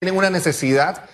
tienen una necesidad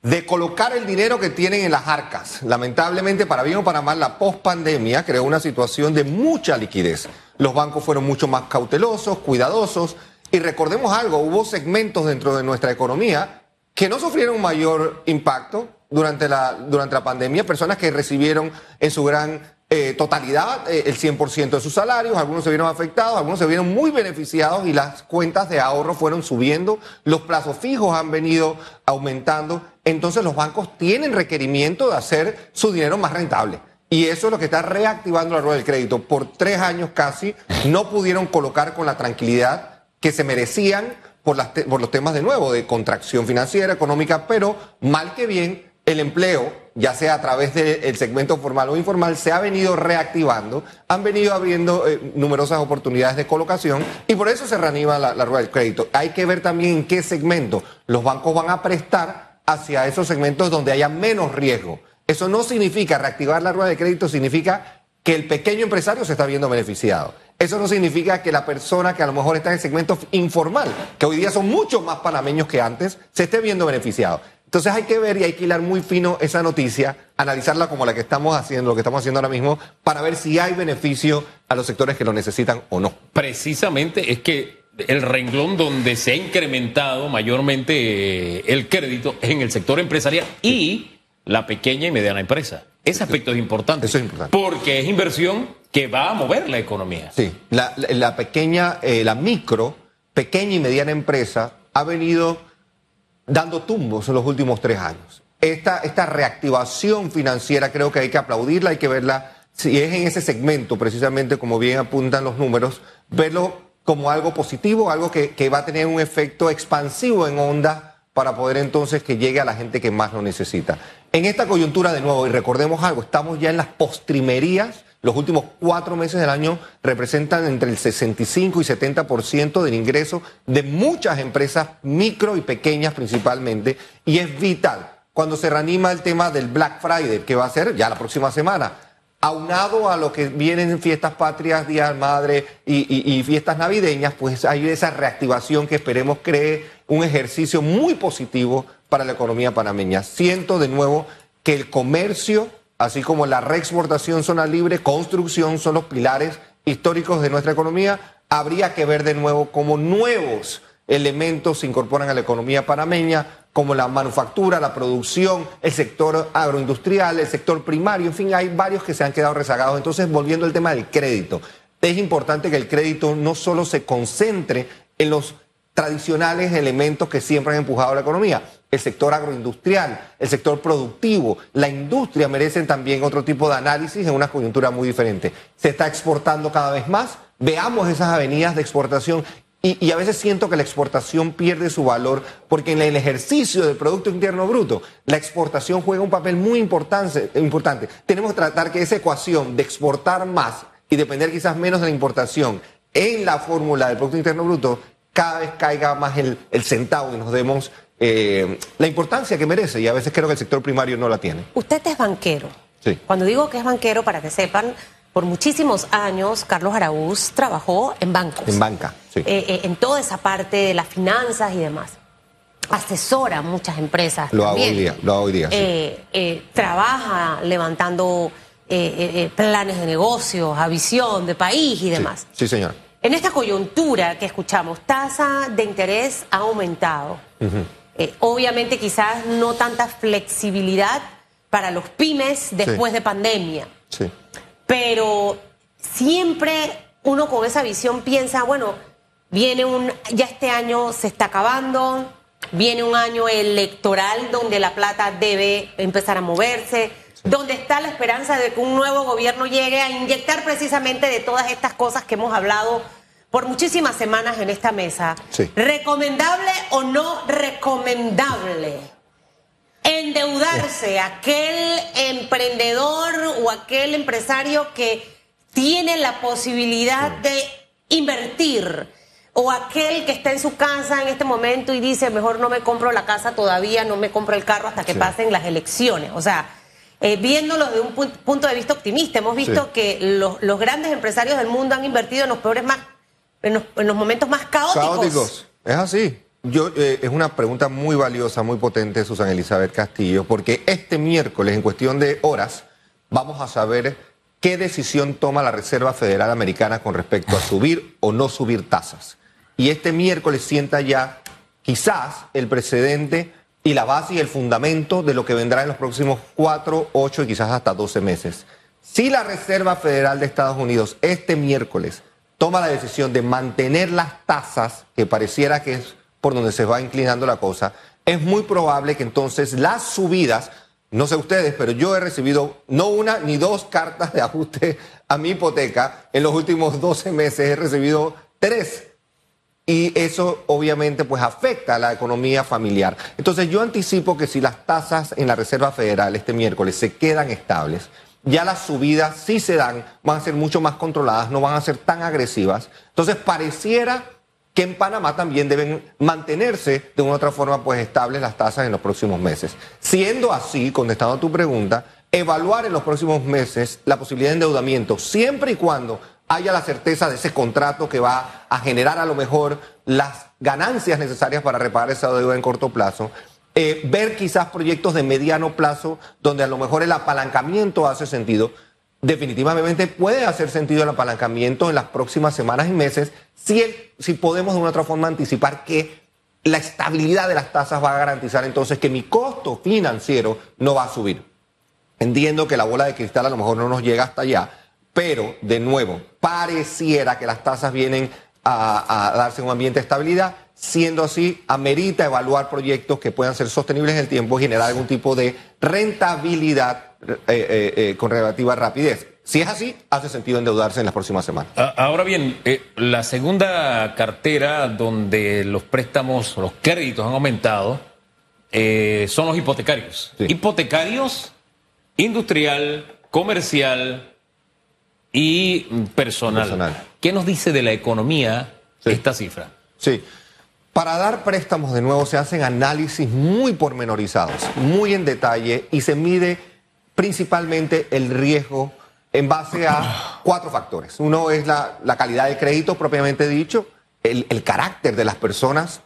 de colocar el dinero que tienen en las arcas. Lamentablemente, para bien o para mal, la pospandemia creó una situación de mucha liquidez. Los bancos fueron mucho más cautelosos, cuidadosos, y recordemos algo, hubo segmentos dentro de nuestra economía que no sufrieron mayor impacto durante la, durante la pandemia, personas que recibieron en su gran eh, totalidad eh, el 100% de sus salarios, algunos se vieron afectados, algunos se vieron muy beneficiados y las cuentas de ahorro fueron subiendo, los plazos fijos han venido aumentando, entonces los bancos tienen requerimiento de hacer su dinero más rentable. Y eso es lo que está reactivando la rueda del crédito. Por tres años casi no pudieron colocar con la tranquilidad que se merecían por, los temas de nuevo de contracción financiera, económica, pero mal que bien el empleo, ya sea a través del segmento formal o informal, se ha venido reactivando, han venido habiendo eh, numerosas oportunidades de colocación y por eso se reanima la, rueda del crédito. Hay que ver también en qué segmento los bancos van a prestar hacia esos segmentos donde haya menos riesgo. Eso no significa reactivar la rueda de crédito, significa que el pequeño empresario se está viendo beneficiado. Eso no significa que la persona que a lo mejor está en el segmento informal, que hoy día son mucho más panameños que antes, se esté viendo beneficiado. Entonces hay que ver y hay que hilar muy fino esa noticia, analizarla como la que estamos haciendo, lo que estamos haciendo ahora mismo, para ver si hay beneficio a los sectores que lo necesitan o no. Precisamente es que el renglón donde se ha incrementado mayormente eh, el crédito es en el sector empresarial y la pequeña y mediana empresa. Ese aspecto es importante. Eso es importante. Porque es inversión que va a mover la economía. Sí, la, pequeña, eh, la micro, pequeña y mediana empresa ha venido dando tumbos en los últimos tres años. Esta, esta reactivación financiera creo que hay que aplaudirla, hay que verla, si es en ese segmento, precisamente como bien apuntan los números, verlo como algo positivo, algo que, que va a tener un efecto expansivo en onda para poder entonces que llegue a la gente que más lo necesita. En esta coyuntura, de nuevo, y recordemos algo, estamos ya en las postrimerías los últimos cuatro meses del año representan entre el 65 y 70% del ingreso de muchas empresas micro y pequeñas principalmente, y es vital. Cuando se reanima el tema del Black Friday, que va a ser ya la próxima semana, aunado a lo que vienen fiestas patrias, Día Madre y, y, fiestas navideñas, pues hay esa reactivación que esperemos cree un ejercicio muy positivo para la economía panameña. Siento de nuevo que el comercio así como la reexportación, zona libre, construcción, son los pilares históricos de nuestra economía. Habría que ver de nuevo cómo nuevos elementos se incorporan a la economía panameña, como la manufactura, la producción, el sector agroindustrial, el sector primario, en fin, hay varios que se han quedado rezagados. Entonces, volviendo al tema del crédito, es importante que el crédito no solo se concentre en los tradicionales elementos que siempre han empujado la economía. El sector agroindustrial, el sector productivo, la industria merecen también otro tipo de análisis en una coyuntura muy diferente. Se está exportando cada vez más, veamos esas avenidas de exportación y, a veces siento que la exportación pierde su valor porque en el ejercicio del Producto Interno Bruto, la exportación juega un papel muy importante. importante. Tenemos que tratar que esa ecuación de exportar más y depender quizás menos de la importación en la fórmula del Producto Interno Bruto cada vez caiga más el, centavo y nos demos eh, la importancia que merece y a veces creo que el sector primario no la tiene. Usted es banquero. Sí. Cuando digo que es banquero, para que sepan, por muchísimos años Carlos Araúz trabajó en bancos. En banca, sí. Eh, eh, en toda esa parte de las finanzas y demás. Asesora a muchas empresas. Lo hago hoy día, lo hago hoy día. trabaja levantando planes de negocios, a visión de país y demás. Sí, sí señora. En esta coyuntura que escuchamos, tasa de interés ha aumentado. Eh, obviamente quizás no tanta flexibilidad para los pymes después de pandemia. Sí. Pero siempre uno con esa visión piensa, bueno, viene un, ya este año se está acabando, viene un año electoral donde la plata debe empezar a moverse donde está la esperanza de que un nuevo gobierno llegue a inyectar precisamente de todas estas cosas que hemos hablado por muchísimas semanas en esta mesa. ¿Recomendable o no recomendable? Endeudarse aquel emprendedor o aquel empresario que tiene la posibilidad de invertir o aquel que está en su casa en este momento y dice, mejor no me compro la casa todavía, no me compro el carro hasta que pasen las elecciones. O sea, eh, viéndolo de un punto de vista optimista, hemos visto que los, grandes empresarios del mundo han invertido en los peores más, en los, momentos más caóticos. Caóticos, es así. yo, eh, es una pregunta muy valiosa, muy potente, Susana Elizabeth Castillo, porque este miércoles, en cuestión de horas, vamos a saber qué decisión toma la Reserva Federal Americana con respecto a subir o no subir tasas. Y este miércoles sienta ya quizás el precedente y la base y el fundamento de lo que vendrá en los próximos cuatro, ocho y quizás hasta doce meses. Si la Reserva Federal de Estados Unidos este miércoles toma la decisión de mantener las tasas, que pareciera que es por donde se va inclinando la cosa, es muy probable que entonces las subidas, no sé ustedes, pero yo he recibido no una ni dos cartas de ajuste a mi hipoteca en los últimos 12 meses, he recibido tres. Y eso obviamente pues afecta a la economía familiar. Entonces yo anticipo que si las tasas en la Reserva Federal este miércoles se quedan estables, ya las subidas, si se dan, van a ser mucho más controladas, no van a ser tan agresivas. Entonces, pareciera que en Panamá también deben mantenerse de una u otra forma pues estables las tasas en los próximos meses. Siendo así, contestando a tu pregunta, evaluar en los próximos meses la posibilidad de endeudamiento, siempre y cuando haya la certeza de ese contrato que va a generar a lo mejor las ganancias necesarias para reparar esa deuda en corto plazo, eh, ver quizás proyectos de mediano plazo donde a lo mejor el apalancamiento hace sentido. Definitivamente puede hacer sentido el apalancamiento en las próximas semanas y meses si, si podemos de una otra forma anticipar que la estabilidad de las tasas va a garantizar entonces que mi costo financiero no va a subir. Entiendo que la bola de cristal a lo mejor no nos llega hasta allá, pero de nuevo, pareciera que las tasas vienen a, a darse un ambiente de estabilidad Siendo así, amerita evaluar proyectos que puedan ser sostenibles en el tiempo y generar algún tipo de rentabilidad eh, eh, eh, con relativa rapidez. Si es así, hace sentido endeudarse en las próximas semanas. Ah, ahora bien, la segunda cartera donde los préstamos, los créditos han aumentado, son los hipotecarios. Hipotecarios, industrial, comercial y personal. ¿Qué nos dice de la economía esta cifra? Sí. Para dar préstamos de nuevo se hacen análisis muy pormenorizados, muy en detalle y se mide principalmente el riesgo en base a cuatro factores. Uno es la, calidad de crédito propiamente dicho, el, el, carácter de las personas,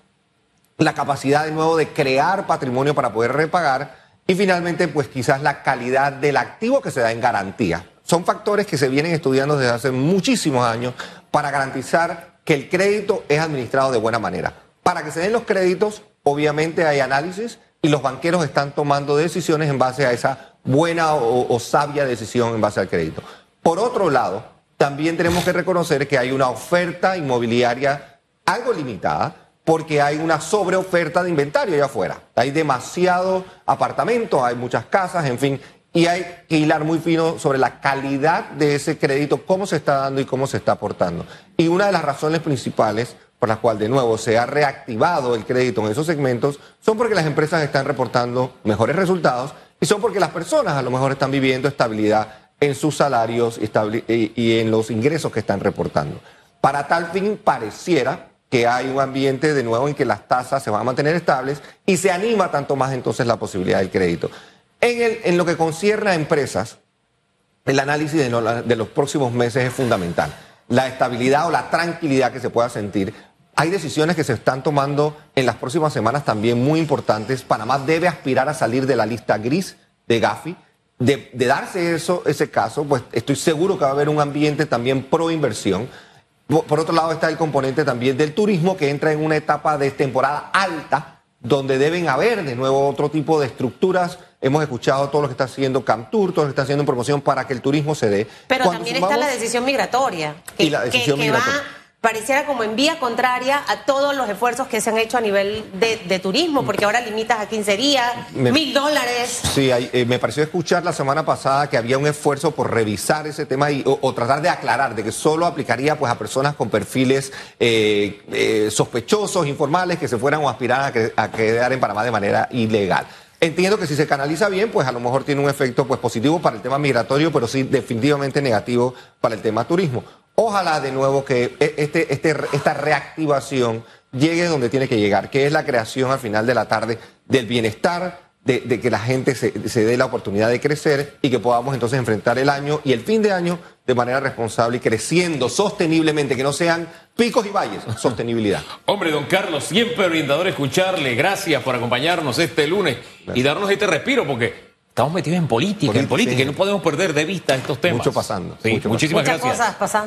la capacidad de nuevo de crear patrimonio para poder repagar y finalmente pues quizás la calidad del activo que se da en garantía. Son factores que se vienen estudiando desde hace muchísimos años para garantizar que el crédito es administrado de buena manera. Para que se den los créditos, obviamente hay análisis y los banqueros están tomando decisiones en base a esa buena o, sabia decisión en base al crédito. Por otro lado, también tenemos que reconocer que hay una oferta inmobiliaria algo limitada porque hay una sobreoferta de inventario allá afuera. Hay demasiado apartamentos, hay muchas casas, en fin, y hay que hilar muy fino sobre la calidad de ese crédito, cómo se está dando y cómo se está aportando. Y una de las razones principales por la cual de nuevo se ha reactivado el crédito en esos segmentos, son porque las empresas están reportando mejores resultados y son porque las personas a lo mejor están viviendo estabilidad en sus salarios y, en los ingresos que están reportando. Para tal fin pareciera que hay un ambiente de nuevo en que las tasas se van a mantener estables y se anima tanto más entonces la posibilidad del crédito. En, en lo que concierne a empresas, el análisis de los próximos meses es fundamental la estabilidad o la tranquilidad que se pueda sentir hay decisiones que se están tomando en las próximas semanas también muy importantes. Panamá debe aspirar a salir de la lista gris de Gafi. De, darse eso, ese caso, pues estoy seguro que va a haber un ambiente también pro inversión. Por otro lado está el componente también del turismo que entra en una etapa de temporada alta donde deben haber de nuevo otro tipo de estructuras. Hemos escuchado todo lo que está haciendo Camtur, todo lo que está haciendo en promoción para que el turismo se dé. Pero también está la decisión migratoria. y la decisión migratoria pareciera como en vía contraria a todos los esfuerzos que se han hecho a nivel de, turismo, porque ahora limitas a 15 días, mil dólares. Sí, eh, me pareció escuchar la semana pasada que había un esfuerzo por revisar ese tema y, o, tratar de aclarar de que solo aplicaría pues a personas con perfiles eh, eh, sospechosos, informales, que se fueran o aspiraran a, a quedar en Panamá de manera ilegal. Entiendo que si se canaliza bien, pues a lo mejor tiene un efecto pues positivo para el tema migratorio, pero sí definitivamente negativo para el tema turismo. Ojalá de nuevo que e, este, este, esta reactivación llegue donde tiene que llegar, que es la creación al final de la tarde del bienestar de, que la gente se, dé la oportunidad de crecer y que podamos entonces enfrentar el año y el fin de año de manera responsable y creciendo sosteniblemente, que no sean picos y valles, sostenibilidad. Hombre, don Carlos, siempre orientador escucharle. Gracias por acompañarnos este lunes y darnos este respiro, porque estamos metidos en política, en política, y no podemos perder de vista estos temas. Mucho pasando. muchísimas gracias. cosas pasando.